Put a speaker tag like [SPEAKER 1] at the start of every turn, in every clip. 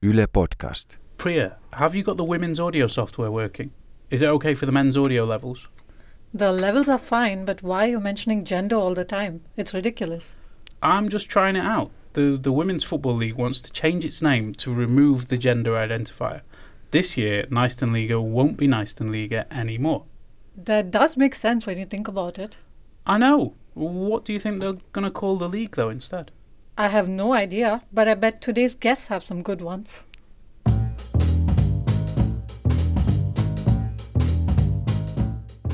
[SPEAKER 1] Yle Podcast.
[SPEAKER 2] Priya, have you got the women's audio software working? Is it okay for the men's audio levels?
[SPEAKER 3] The levels are fine, but why are you mentioning gender all the time? It's ridiculous.
[SPEAKER 2] I'm just trying it out. The the Women's Football League wants to change its name to remove the gender identifier. This year, Liga won't be Liga anymore.
[SPEAKER 3] That does make sense when you think about it.
[SPEAKER 2] I know. What do you think they're going to call the league, though, instead?
[SPEAKER 3] I have no idea, but I bet today's guests have some good ones.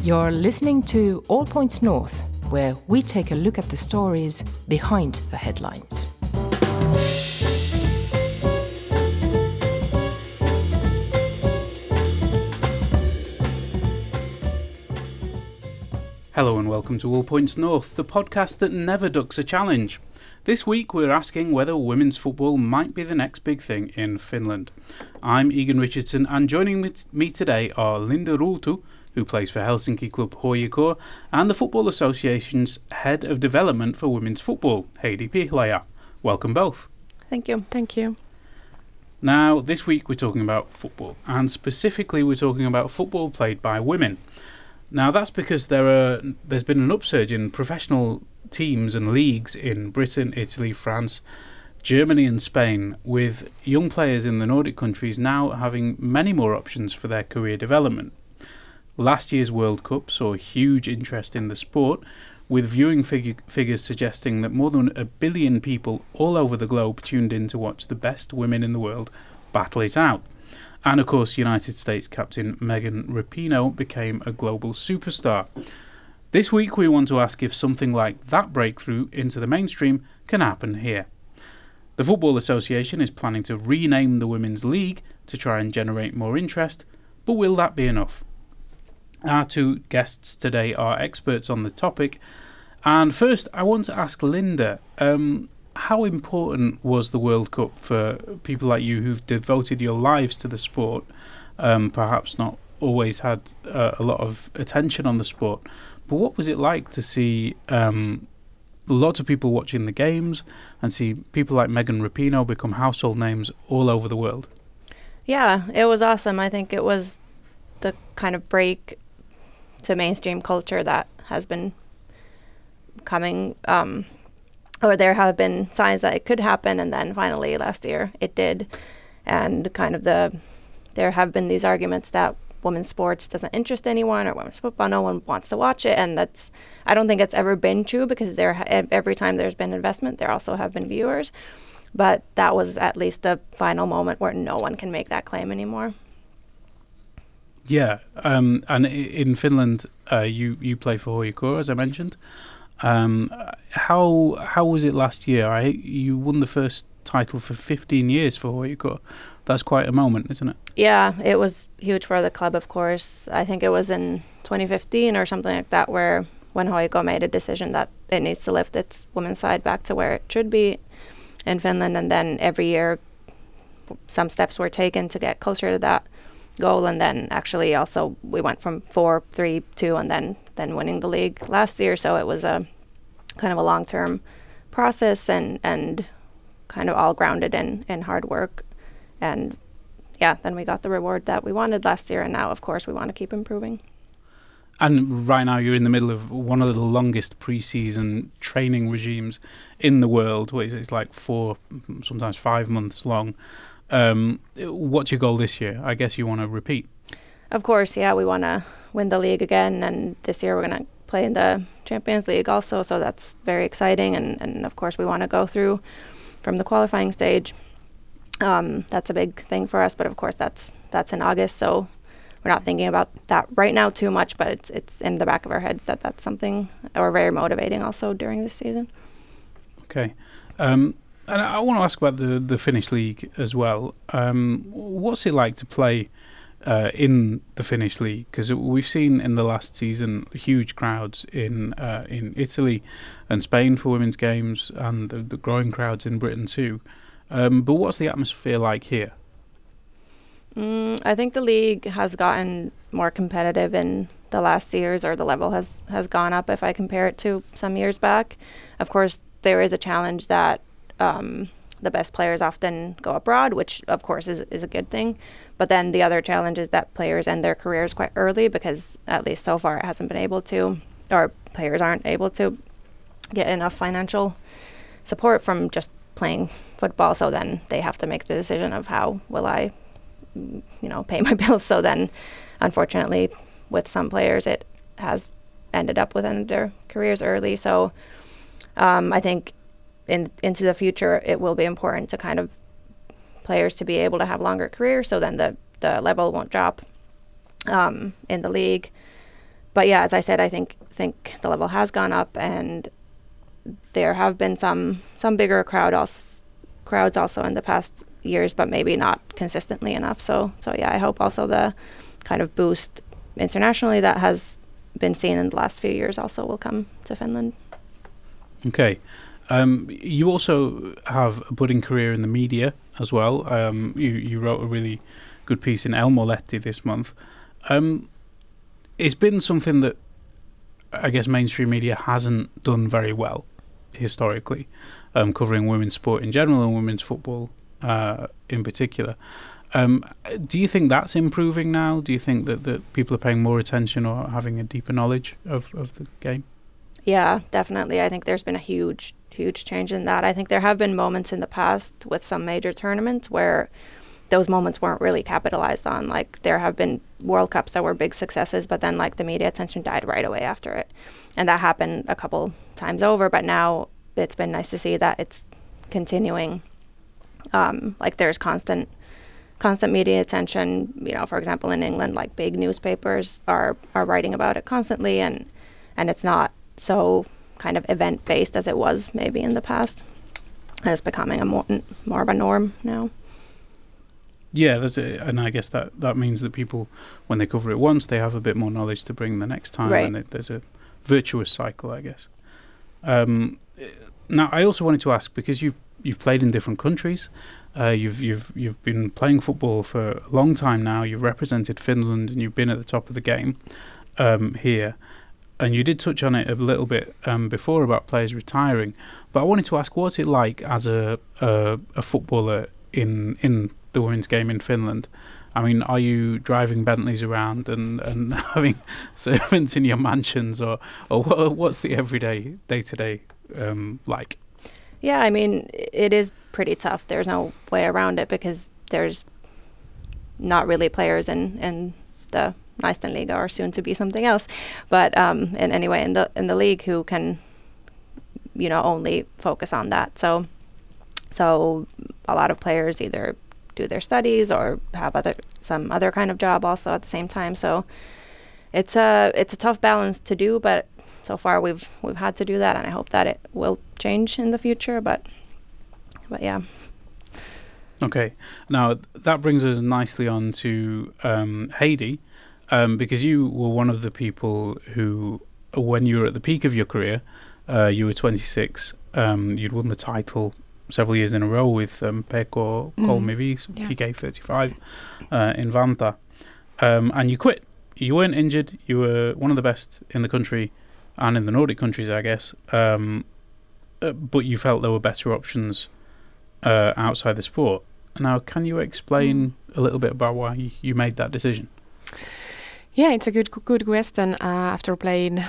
[SPEAKER 4] You're listening to All Points North, where we take a look at the stories behind the headlines.
[SPEAKER 2] Hello and welcome to All Points North, the podcast that never ducks a challenge. This week we're asking whether women's football might be the next big thing in Finland. I'm Egan Richardson and joining me today are Linda Ruutu, who plays for Helsinki club HJK, and the Football Association's Head of Development for Women's Football, Heidi Pihlaja. Welcome both.
[SPEAKER 5] Thank you.
[SPEAKER 6] Thank you.
[SPEAKER 2] Now, this week we're talking about football, and specifically we're talking about football played by women. Now, that's because there are there's been an upsurge in professional teams and leagues in Britain, Italy, France, Germany, and Spain, with young players in the Nordic countries now having many more options for their career development. Last year's World Cup saw huge interest in the sport, with viewing fig- figures suggesting that more than a billion people all over the globe tuned in to watch the best women in the world battle it out. And of course, United States captain Megan Rapinoe became a global superstar. This week, we want to ask if something like that breakthrough into the mainstream can happen here. The Football Association is planning to rename the Women's League to try and generate more interest, but will that be enough? Our two guests today are experts on the topic. And first, I want to ask Linda um, how important was the World Cup for people like you who've devoted your lives to the sport, um, perhaps not always had uh, a lot of attention on the sport? But what was it like to see um, lots of people watching the games and see people like Megan Rapinoe become household names all over the world?
[SPEAKER 5] Yeah, it was awesome. I think it was the kind of break to mainstream culture that has been coming, um, or there have been signs that it could happen, and then finally last year it did. And kind of the, there have been these arguments that women's sports doesn't interest anyone or women's football no one wants to watch it. And that's i don't think it's ever been true because there every time there's been investment there also have been viewers. But that was at least the final moment where no one can make that claim anymore.
[SPEAKER 2] Yeah um, and in finland uh, you you play for HJK as i mentioned. Um, how how was it last year? I, you won the first title for 15 years for HJK that's quite a moment, isn't it?
[SPEAKER 5] Yeah, it was huge for the club, of course. I think it was in 2015 or something like that, where when HJK made a decision that it needs to lift its women's side back to where it should be in Finland, and then every year some steps were taken to get closer to that goal, and then actually also we went from four, three, two, and then then winning the league last year. So it was a kind of a long term process and and kind of all grounded in in hard work and yeah, then we got the reward that we wanted last year, and now, of course, we want to keep improving.
[SPEAKER 2] And right now, you're in the middle of one of the longest preseason training regimes in the world. It's like four, sometimes five months long. Um, what's your goal this year? I guess you want to repeat.
[SPEAKER 5] Of course, yeah, we want to win the league again, and this year we're going to play in the Champions League also. So that's very exciting, and, and of course, we want to go through from the qualifying stage um, that's a big thing for us, but of course that's that's in August, so we're not thinking about that right now too much. But it's it's in the back of our heads that that's something or very motivating also during this season.
[SPEAKER 2] Okay, um, and I want to ask about the the Finnish league as well. Um, what's it like to play? Uh, in the Finnish league, because we've seen in the last season huge crowds in uh, in Italy and Spain for women's games, and the, the growing crowds in Britain too. Um, but what's the atmosphere like here?
[SPEAKER 5] Mm, I think the league has gotten more competitive in the last years, or the level has has gone up if I compare it to some years back. Of course, there is a challenge that um, the best players often go abroad, which of course is, is a good thing. But then the other challenge is that players end their careers quite early because at least so far it hasn't been able to, or players aren't able to get enough financial support from just playing football. So then they have to make the decision of how will I, you know, pay my bills. So then, unfortunately, with some players, it has ended up within their careers early. So um, I think in into the future, it will be important to kind of players to be able to have longer careers. So then the the level won't drop um, in the league. But yeah, as I said, I think think the level has gone up, and there have been some some bigger crowd also, crowds also in the past years, but maybe not consistently enough. So so yeah, I hope also the kind of boost internationally that has been seen in the last few years also will come to Finland.
[SPEAKER 2] Okay. Um, you also have a budding career in the media as well. Um, you you wrote a really good piece in Elmo-Lehti this month. Um, it's been something that I guess mainstream media hasn't done very well historically, um, covering women's sport in general and women's football uh, in particular. Um, do you think that's improving now? Do you think that, that people are paying more attention or having a deeper knowledge of, of the game?
[SPEAKER 5] Yeah, definitely. I think there's been a huge, huge change in that. I think there have been moments in the past with some major tournaments where those moments weren't really capitalized on. Like there have been World Cups that were big successes, but then like the media attention died right away after it, and that happened a couple times over. But now it's been nice to see that it's continuing. Um, like there's constant constant media attention. You know, for example, in England, like big newspapers are are writing about it constantly, and and it's not so kind of event based as it was maybe in the past. And it's becoming a more more of a norm now.
[SPEAKER 2] Yeah, there's a, and I guess that that means that people, when they cover it once, they have a bit more knowledge to bring the next time,
[SPEAKER 5] Right.
[SPEAKER 2] and it, there's a virtuous cycle, I guess. Um, now, I also wanted to ask because you've you've played in different countries, uh, you've you've you've been playing football for a long time now. You've represented Finland, and you've been at the top of the game um, here. And you did touch on it a little bit um, before about players retiring, but I wanted to ask, what's it like as a a, a footballer in in the women's game in Finland? I mean, are you driving Bentleys around and, and having servants in your mansions, or or what, what's the everyday day to day like?
[SPEAKER 5] Yeah, I mean, it is pretty tough. There's no way around it because there's not really players in, in the Naisten Liiga or soon to be something else. But um, in anyway, in the in the league, who can, you know, only focus on that. So, so a lot of players either do their studies or have other some other kind of job also at the same time. So, it's a it's a tough balance to do, but so far we've we've had to do that, and I hope that it will change in the future. But but yeah.
[SPEAKER 2] Okay, now that brings us nicely on to um, Heidi, um, because you were one of the people who, when you were at the peak of your career, uh, you were 26. Um, you'd won the title several years in a row with um, Pekko
[SPEAKER 4] Mm.
[SPEAKER 2] Kolmivi,
[SPEAKER 4] Yeah.
[SPEAKER 2] PK 35 uh, in Vantaa, um, and you quit. You weren't injured. You were one of the best in the country and in the Nordic countries, I guess. Um, uh, but you felt there were better options uh, outside the sport. Now, can you explain a little bit about why y- you made that decision?
[SPEAKER 1] Yeah, it's a good good question. Uh, after playing,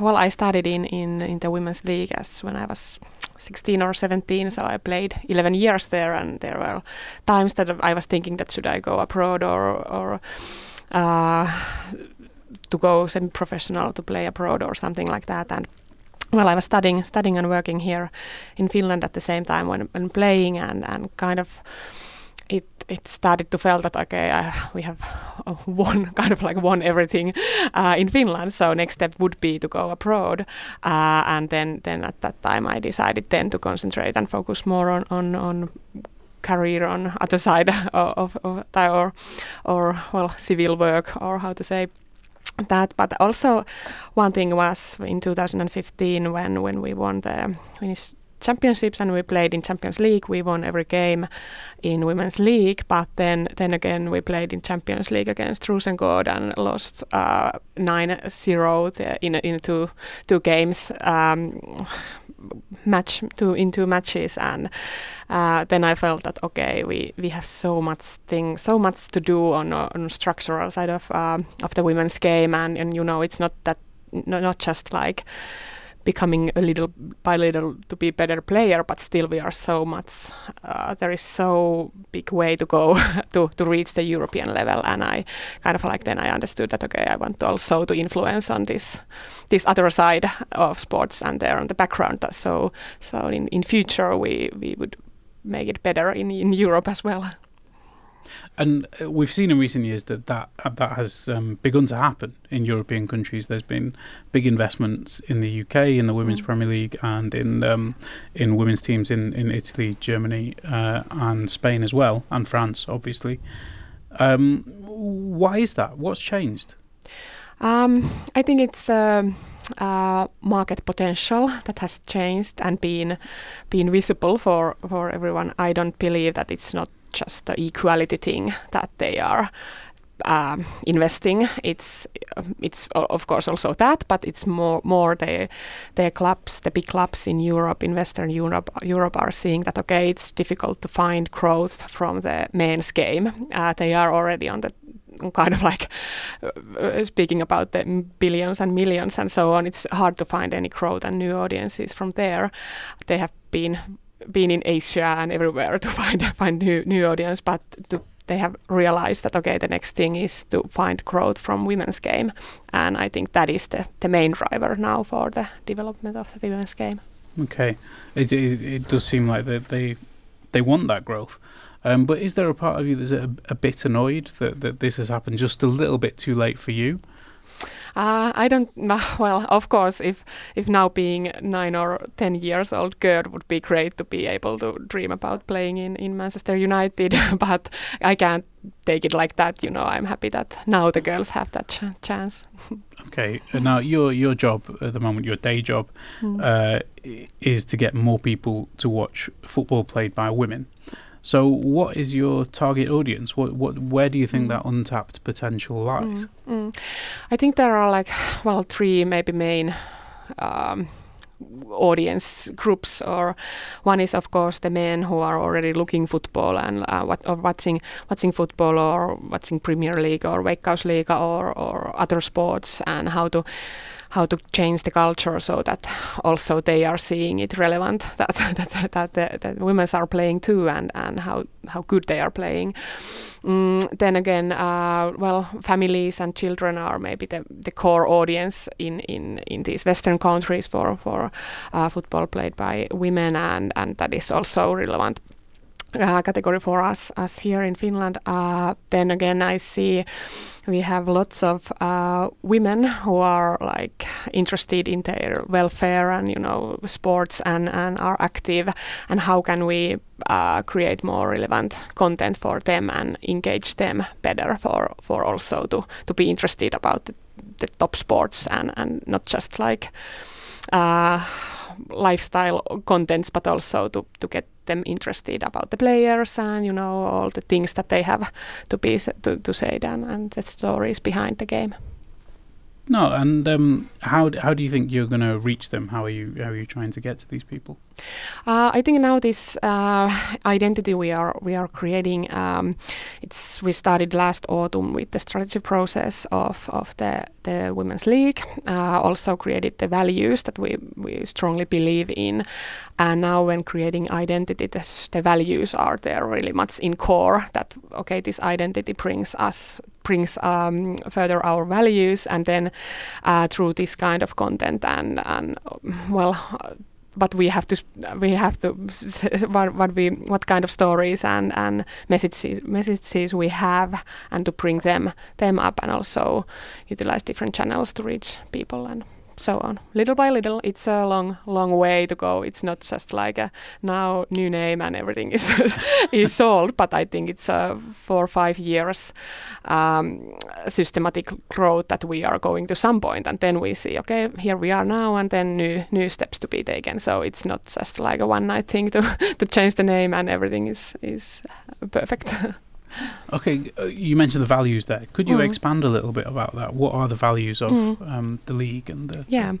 [SPEAKER 1] well, I started in, in in the women's league as when I was 16 or 17, so I played 11 years there, and there were times that I was thinking that should I go abroad or or uh, to go semi-professional to play abroad or something like that, and. Well, I was studying, studying and working here in Finland at the same time when, when playing, and, and kind of it it started to feel that okay uh, we have won kind of like won everything uh, in Finland. So next step would be to go abroad. Uh, and then then at that time I decided then to concentrate and focus more on on, on career on other side of, of, or or well civil work or how to say that. But also one thing was in 2015 when when we won the Finnish championships and we played in Champions League. We won every game in Women's League, but then then again we played in Champions League against Rosengård and lost uh, 9-0 in in two two games. Um, match to into matches and uh, then I felt that okay we we have so much thing so much to do on on structural side of um, of the women's game and and you know it's not that no, not just like becoming a little by little to be better player but still we are so much uh, there is so big way to go to, to reach the european level and i kind of like then i understood that okay i want also to influence on this this other side of sports and there on the background. So so in in future we we would make it better in in europe as well
[SPEAKER 2] and uh, we've seen in recent years that that, uh, that has um, begun to happen in European countries. There's been big investments in the UK, in the Women's mm. Premier League, and in um, in women's teams in, in Italy, Germany, uh, and Spain as well, and France, obviously. Um, why is that? What's changed?
[SPEAKER 1] Um, I think it's. Uh, uh, market potential that has changed and been been visible for for everyone. I don't believe that it's not just the equality thing that they are um, investing. It's it's of course also that, but it's more more the the clubs, the big clubs in Europe, in Western Europe, Europe are seeing that okay, it's difficult to find growth from the men's game. Uh, they are already on the kind of like uh, speaking about the billions and millions and so on. It's hard to find any growth and new audiences from there. They have been been in Asia and everywhere to find find new new audience, but to, they have realized that okay, the next thing is to find growth from women's game, and I think that is the, the main driver now for the development of the women's game.
[SPEAKER 2] Okay, it, it, it does seem like that they they want that growth. Um, but is there a part of you that's a, a bit annoyed that, that this has happened just a little bit too late for you?
[SPEAKER 1] Uh, I don't. Well, of course, if if now being nine or ten years old girl would be great to be able to dream about playing in in Manchester United, but I can't take it like that. You know, I'm happy that now the girls have that ch chance.
[SPEAKER 2] okay, now your your job at the moment, your day job, mm. uh, is to get more people to watch football played by women. So, what is your target audience? What, what, where do you think mm. that untapped potential lies?
[SPEAKER 1] Mm, mm. I think there are like, well, three maybe main um, audience groups. Or one is, of course, the men who are already looking football and uh, what, or watching watching football or watching Premier League or Veikkausliiga or or other sports and how to how to change the culture so that also they are seeing it relevant that that, that, that, that women are playing too and, and how, how good they are playing. Mm, then again, uh, well, families and children are maybe the, the core audience in, in, in these Western countries for, for uh, football played by women, and, and that is also relevant uh, category for us us here in Finland. Uh, then again, I see we have lots of uh, women who are like interested in their welfare and you know sports and and are active. And how can we uh, create more relevant content for them and engage them better for for also to to be interested about the, the top sports and and not just like uh, lifestyle contents, but also to to get them interested about the players and you know all the things that they have to be to, to say then and the stories behind the game.
[SPEAKER 2] No, and um, how how do you think you're going to reach them? How are you how are you trying to get to these people?
[SPEAKER 1] Uh, I think now this uh, identity we are we are creating. Um, it's we started last autumn with the strategy process of of the the women's league. Uh, also created the values that we we strongly believe in, and now when creating identity, the values are there really much in core. That okay, this identity brings us brings um, further our values, and then uh, through this kind of content and and well but we have to we have to what, what we what kind of stories and and messages messages we have and to bring them them up and also utilize different channels to reach people and so on. Little by little, it's a long, long way to go. It's not just like a now new name and everything is is solved. But I think it's a four or five years um, systematic growth that we are going to some point, and then we see, okay, here we are now, and then new new steps to be taken. So it's not just like a one night thing to to change the name and everything is is perfect.
[SPEAKER 2] Okay, uh, you mentioned the values there. Could you
[SPEAKER 1] Mm.
[SPEAKER 2] expand a little bit about that? What are the values of
[SPEAKER 1] Mm.
[SPEAKER 2] um, the league and the?
[SPEAKER 1] Yeah.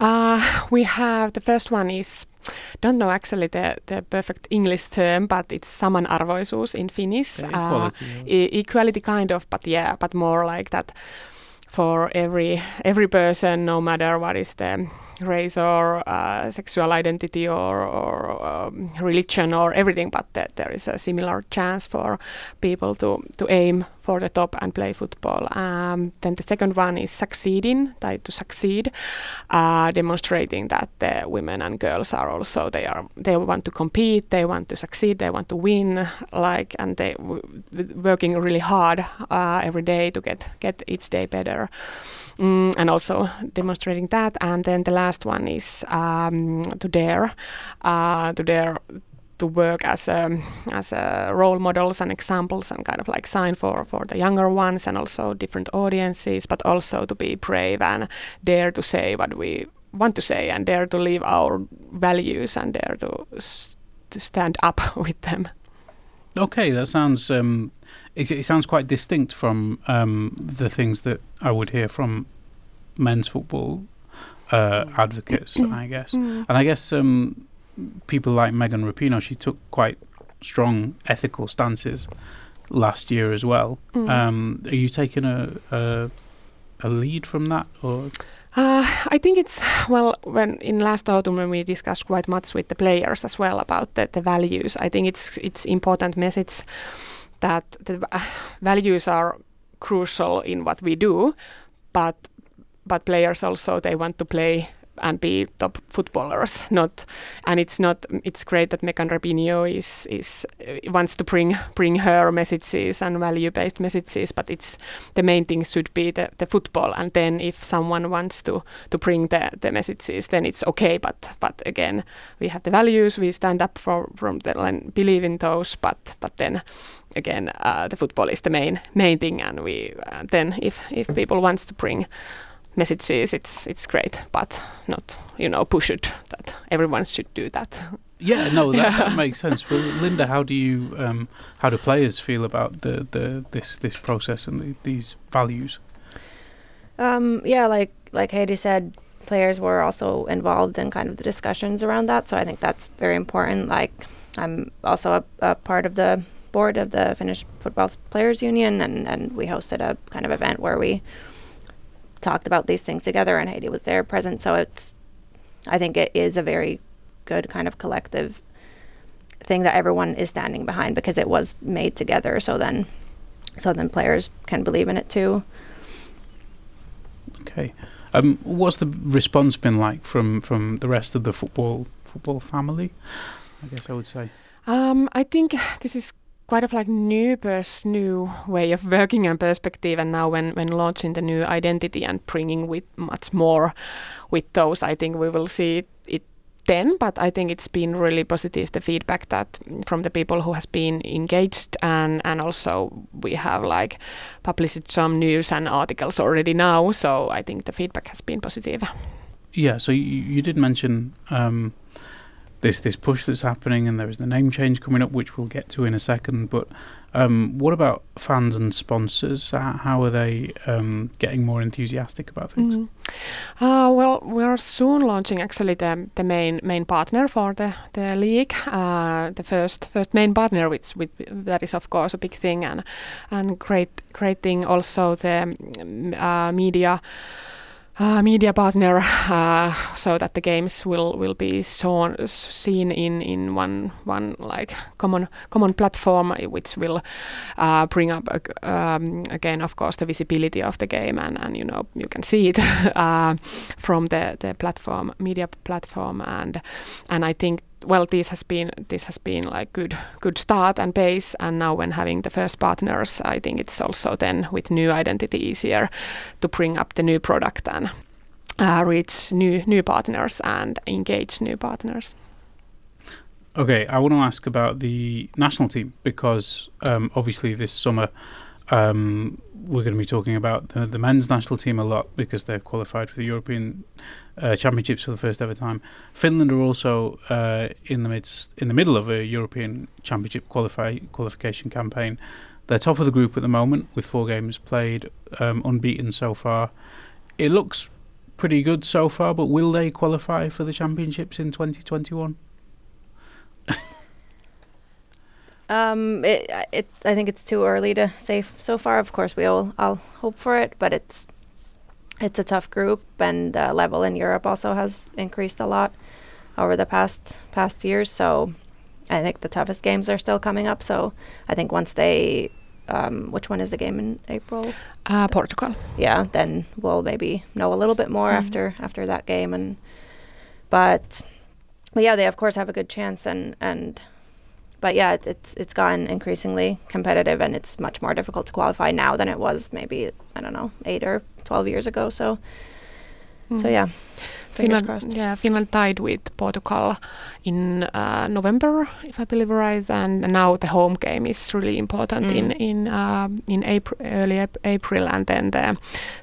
[SPEAKER 1] Uh, we have the first one is don't know actually the, the perfect English term, but it's samanarvoisuus in Finnish. Uh,
[SPEAKER 2] equality.
[SPEAKER 1] e- equality kind of, but yeah, but more like that for every every person, no matter what is the race or uh, sexual identity or, or um, religion or everything, but that there is a similar chance for people to, to aim for the top and play football. Um, then the second one is succeeding, like to succeed, uh, demonstrating that the women and girls are also they are they want to compete, they want to succeed, they want to win, like and they w- working really hard uh, every day to get get each day better. Mm, and also demonstrating that. And then the last one is um, to dare, uh, to dare to work as a, as a role models and examples and kind of like sign for for the younger ones and also different audiences, but also to be brave and dare to say what we want to say and dare to live our values and dare to s- to stand up with them.
[SPEAKER 2] Okay, that sounds um, it, it sounds quite distinct from um, the things that I would hear from men's football uh, advocates, I guess.
[SPEAKER 1] Mm.
[SPEAKER 2] And I guess um, people like Megan Rapinoe, she took quite strong ethical stances last year as well.
[SPEAKER 1] Mm.
[SPEAKER 2] Um, are you taking a, a a lead from that, or
[SPEAKER 1] Uh, I think it's well when in last autumn when we discussed quite much with the players as well about the, the values. I think it's it's important message that the values are crucial in what we do, but but players also they want to play and be top footballers. Not and it's not it's great that Megan Rapinoe is is uh, wants to bring bring her messages and value based messages, but it's the main thing should be the, the football and then if someone wants to to bring the, the messages then it's okay but but again we have the values we stand up for from the and believe in those but but then again uh, the football is the main main thing and we uh, then if if people wants to bring messages it's it's great but not you know push it that everyone should do that
[SPEAKER 2] yeah, no, that,
[SPEAKER 1] Yeah.
[SPEAKER 2] that makes sense. Well, Linda, how do you um, how do players feel about the, the this this process and the, these values?
[SPEAKER 5] Um, yeah, like like Heidi said, players were also involved in kind of the discussions around that. So I think that's very important. Like I'm also a, a part of the board of the Finnish Football Players Union, and and we hosted a kind of event where we talked about these things together, and Heidi was there present. So it's I think it is a very good kind of collective thing that everyone is standing behind because it was made together. So then so then players can believe in it too.
[SPEAKER 2] Okay, um, what's the response been like from from the rest of the football football family? I guess I would say.
[SPEAKER 1] Um, I think this is quite of like new pers- new way of working and perspective and now when when launching the new identity and bringing with much more with those I think we will see it, it then but I think it's been really positive the feedback that from the people who has been engaged and and also we have like published some news and articles already now so I think the feedback has been positive.
[SPEAKER 2] Yeah, so you, you did mention um, this this push that's happening, and there is the name change coming up, which we'll get to in a second. But um, what about fans and sponsors? How, are they um, getting more enthusiastic about things?
[SPEAKER 1] Mhm. Uh, well, we are soon launching actually the, the main main partner for the, the league. Uh, the first first main partner, which, which that is of course a big thing and and great great thing. Also the mm, uh, media. Uh, media partner, uh, so that the games will will be shown seen in in one one like common common platform, which will uh, bring up um, again, of course, the visibility of the game, and, and you know you can see it uh, from the, the platform, media platform, and and I think well this has been this has been like good good start and base, and now when having the first partners, I think it's also then with new identity easier to bring up the new product and uh, reach new new partners and engage new partners.
[SPEAKER 2] Okay, I want to ask about the national team because um, obviously this summer Um, we're going to be talking about the, the, men's national team a lot because they've qualified for the European uh, Championships for the first ever time. Finland are also uh, in the midst, in the middle of a European Championship qualify qualification campaign. They're top of the group at the moment with four games played, um, unbeaten so far. It looks pretty good so far, but will they qualify for the championships in 2021?
[SPEAKER 5] Um, it, it, I think it's too early to say so far. Of course, we all, all hope for it, but it's, it's a tough group, and the level in Europe also has increased a lot over the past past years. So, I think the toughest games are still coming up. So, I think once they, um, which one is the game in April?
[SPEAKER 1] Uh, Portugal.
[SPEAKER 5] Yeah, then we'll maybe know a little bit more mm. after after that game, and but, but yeah, they of course have a good chance, and and but yeah, it, it's it's gotten increasingly competitive, and it's much more difficult to qualify now than it was maybe I don't know eight or twelve years ago. So, mm. so yeah.
[SPEAKER 1] Finland,
[SPEAKER 5] crossed.
[SPEAKER 1] yeah, Finland tied with Portugal in uh, November, if I believe right, and now the home game is really important mm. in in uh, in April, early April, and then the,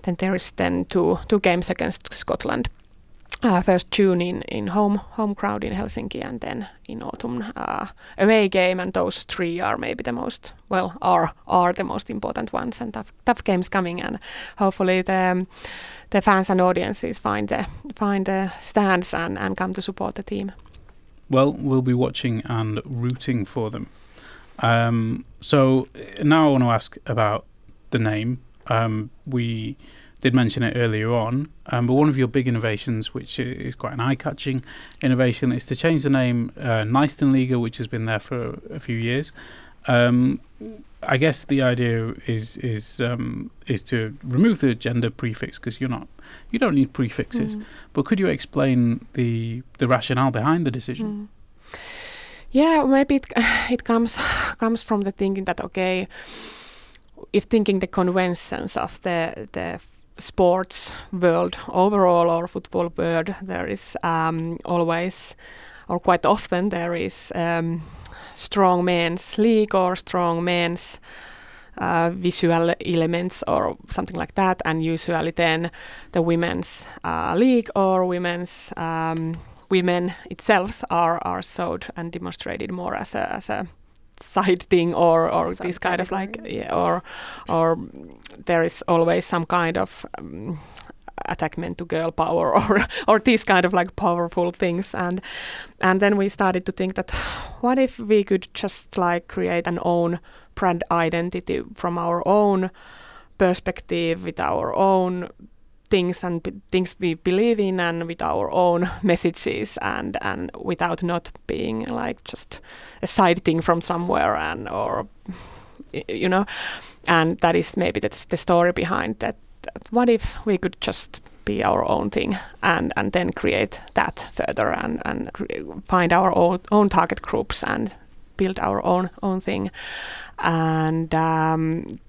[SPEAKER 1] then there is then two two games against Scotland uh, first June in, in home home crowd in Helsinki and then in autumn uh, away game and those three are maybe the most well are are the most important ones and tough, tough games coming and hopefully the the fans and audiences find the find the stands and, and come to support the team.
[SPEAKER 2] Well, we'll be watching and rooting for them. Um, so now I want to ask about the name. Um, we did mention it earlier on, um, but one of your big innovations, which is quite an eye-catching innovation, is to change the name uh, Naistenliiga, which has been there for a few years. Um, I guess the idea is is um, is to remove the gender prefix because you're not you don't need prefixes. Mm. But could you explain the the rationale behind the decision? Mm.
[SPEAKER 1] Yeah, maybe it it comes comes from the thinking that okay, if thinking the conventions of the the sports world overall or football world, there is um, always or quite often there is um, strong men's league or strong men's uh, visual elements or something like that, and usually then the women's uh, league or women's um, women itself are are showed and demonstrated more as a as a side thing or or some this kind of like yeah, or or there is always some kind of um, attachment to girl power or or these kind of like powerful things. And and then we started to think that what if we could just like create an own brand identity from our own perspective with our own things and b- things we believe in and with our own messages and and without not being like just a side thing from somewhere and or you know? And that is maybe that's the story behind that, that what if we could just be our own thing and and then create that further and and find our own own target groups and build our own own thing. And um,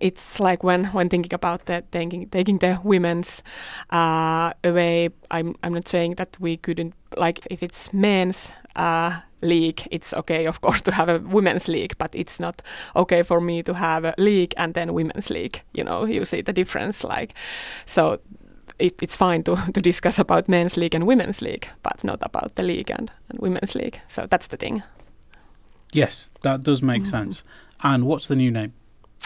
[SPEAKER 1] it's like when when thinking about the taking taking the women's uh, away. I'm I'm not saying that we couldn't like if it's men's uh, league. It's okay, of course, to have a women's league, but it's not okay for me to have a league and then women's league. You know, you see the difference. Like, so it, it's fine to, to discuss about men's league and women's league, but not about the league and, and women's league. So that's the thing.
[SPEAKER 2] Yes, that does make mm-hmm. sense. And what's the new name?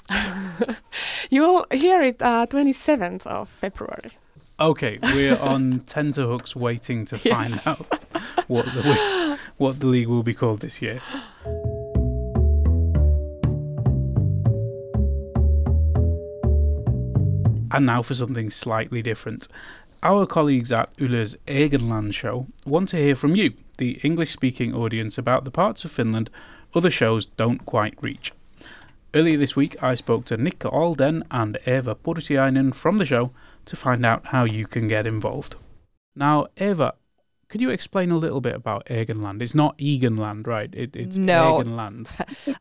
[SPEAKER 1] You'll hear it uh, 27th of February.
[SPEAKER 2] Okay, we're on tenterhooks waiting to find out what the what the league will be called this year. And now for something slightly different. Our colleagues at Yle's Egenland show want to hear from you, the English speaking audience, about the parts of Finland other shows don't quite reach. Earlier this week, I spoke to Nikka Alden and Eva Pursiainen from the show to find out how you can get involved. Now, Eva, could you explain a little bit about Egenland? It's not Egenland, right? It, it's
[SPEAKER 6] no.
[SPEAKER 2] Egenland.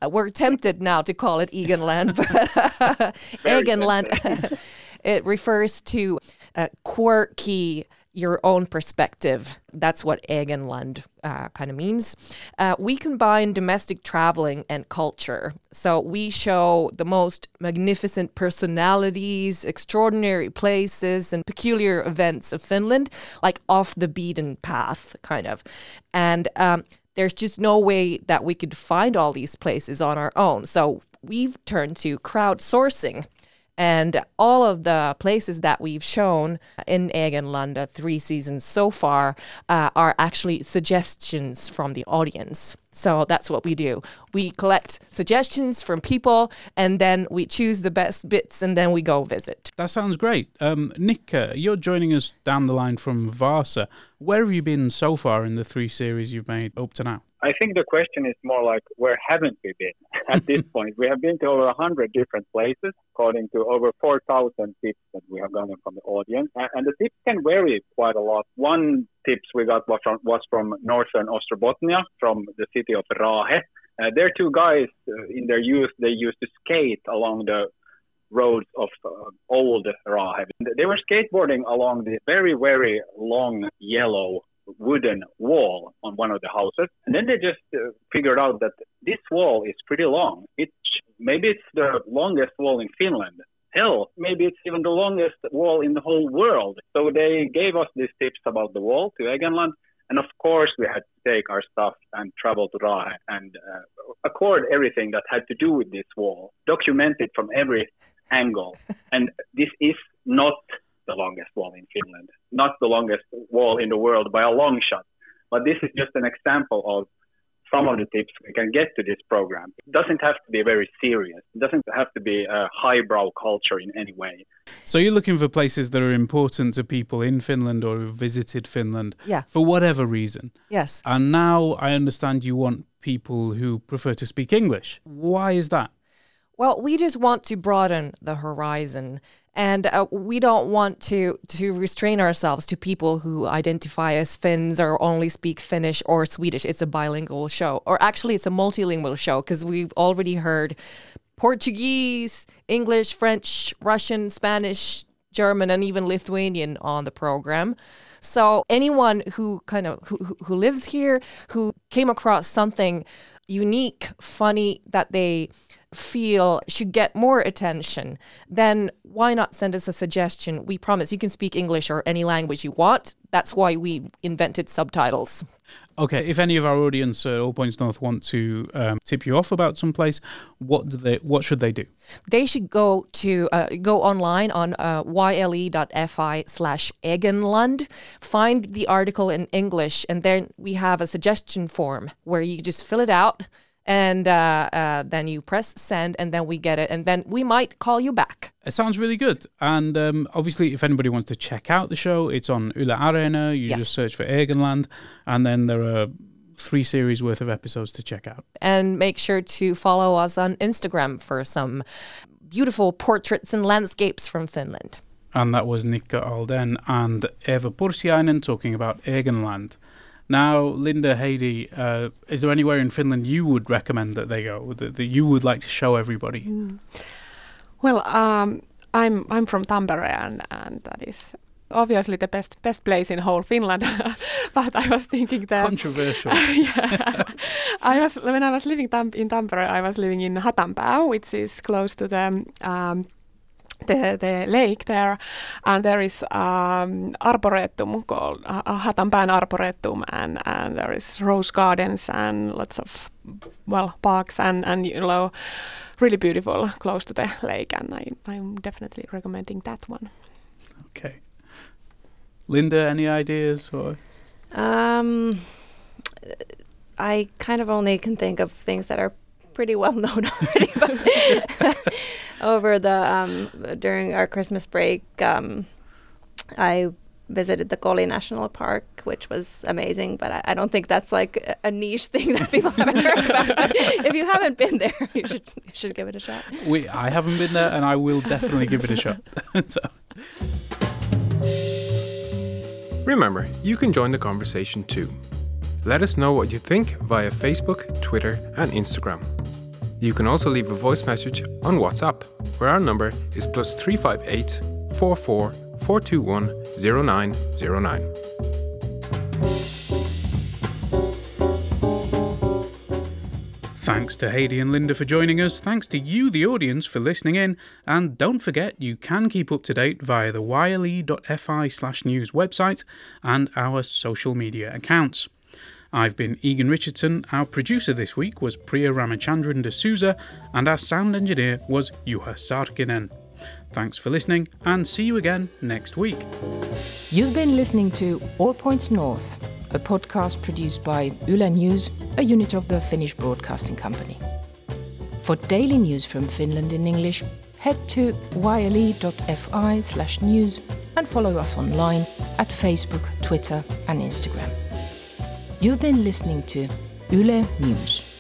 [SPEAKER 6] We're tempted now to call it Egenland, but Egenland, it refers to uh, quirky, your own perspective. That's what Egenland uh, kind of means. Uh, we combine domestic traveling and culture. So we show the most magnificent personalities, extraordinary places, and peculiar events of Finland, like off the beaten path, kind of. And um, there's just no way that we could find all these places on our own. So we've turned to crowdsourcing. And all of the places that we've shown in Egenlanda three seasons so far uh, are actually suggestions from the audience. So that's what we do. We collect suggestions from people and then we choose the best bits and then we go visit.
[SPEAKER 2] That sounds great. Um, Nika, you're joining us down the line from Vasa. Where have you been so far in the three series you've made up to now?
[SPEAKER 7] I think the question is more like where haven't we been at this point? We have been to over 100 different places, according to over 4,000 tips that we have gotten from the audience. And the tips can vary quite a lot. One tips we got was from, was from northern Ostrobothnia, from the city of Raahe. Uh, there two guys uh, in their youth, they used to skate along the roads of uh, old Raahe. They were skateboarding along the very, very long yellow wooden wall on one of the houses. And then they just uh, figured out that this wall is pretty long. It maybe it's the longest wall in Finland. Hell, maybe it's even the longest wall in the whole world. So they gave us these tips about the wall to Egenland. And of course, we had to take our stuff and travel to Raahe and uh, accord everything that had to do with this wall, document it from every angle. and this is not the longest wall in Finland, not the longest wall in the world by a long shot. But this is just an example of some of the tips we can get to this program. It doesn't have to be very serious. It doesn't have to be a highbrow culture in any way.
[SPEAKER 2] So you're looking for places that are important to people in Finland or who visited Finland
[SPEAKER 6] Yeah.
[SPEAKER 2] for whatever reason.
[SPEAKER 6] Yes.
[SPEAKER 2] And now I understand you want people who prefer to speak English. Why is that?
[SPEAKER 6] Well, we just want to broaden the horizon, and uh, we don't want to to restrain ourselves to people who identify as Finns or only speak Finnish or Swedish. It's a bilingual show, or actually, it's a multilingual show because we've already heard Portuguese, English, French, Russian, Spanish, German, and even Lithuanian on the program. So anyone who kind of who, who- who lives here, who came across something unique, funny that they feel should get more attention, then why not send us a suggestion? We promise you can speak English or any language you want. That's why we invented subtitles.
[SPEAKER 2] Okay, if any of our audience at All Points North want to um, tip you off about some place, what do they? What should they do?
[SPEAKER 6] They should go to uh, go online on uh, yle.fi slash Egenland, find the article in English, and then we have a suggestion form where you just fill it out. And uh, uh, then you press send, and then we get it, and then we might call you back.
[SPEAKER 2] It sounds really good. And um, obviously, if anybody wants to check out the show, it's on Yle Areena. You
[SPEAKER 6] Yes.
[SPEAKER 2] just search for Egenland, and then there are three series worth of episodes to check out.
[SPEAKER 6] and make sure to follow us on Instagram for some beautiful portraits and landscapes from Finland.
[SPEAKER 2] And that was Nikka Alden and Eva Pursiainen talking about Egenland. Now, Linda, Heidi, uh, is there anywhere in Finland you would recommend that they go, that, that you would like to show everybody?
[SPEAKER 1] Well, um, I'm I'm from Tampere, and, and that is obviously the best best place in whole Finland. but I was thinking that
[SPEAKER 2] Controversial.
[SPEAKER 1] yeah. I was when I was living tam- in Tampere, I was living in Hatanpää, which is close to the um, the, the lake there, and there is um, arboretum called uh, Hatanpään Arboretum, and, and there is rose gardens and lots of well parks and and you know really beautiful close to the lake, and I I'm definitely recommending that one.
[SPEAKER 2] Okay. Linda, any ideas? Or
[SPEAKER 5] Um, I kind of only can think of things that are pretty well known already. But over the um, during our Christmas break, um, I visited the Koli National Park, which was amazing. But I, I don't think that's like a, a niche thing that people haven't heard about. If you haven't been there, you should you should give it a shot.
[SPEAKER 2] we, I haven't been there, and I will definitely give it a shot. so,
[SPEAKER 8] Remember, you can join the conversation too. Let us know what you think via Facebook, Twitter, and Instagram. You can also leave a voice message on WhatsApp, where our number is plus 358 44 421 0909.
[SPEAKER 2] Thanks to Heidi and Linda for joining us. Thanks to you, the audience, for listening in. And don't forget, you can keep up to date via the yle.fi slash news website and our social media accounts. I've been Egan Richardson. Our producer this week was Priya Ramachandran D'Souza, and our sound engineer was Juha Sarkinen. Thanks for listening, and see you again next week.
[SPEAKER 4] You've been listening to All Points North, a podcast produced by Yle News, a unit of the Finnish Broadcasting Company. For daily news from Finland in English, head to yle.fi slash news and follow us online at Facebook, Twitter, and Instagram. You've been listening to Yle News.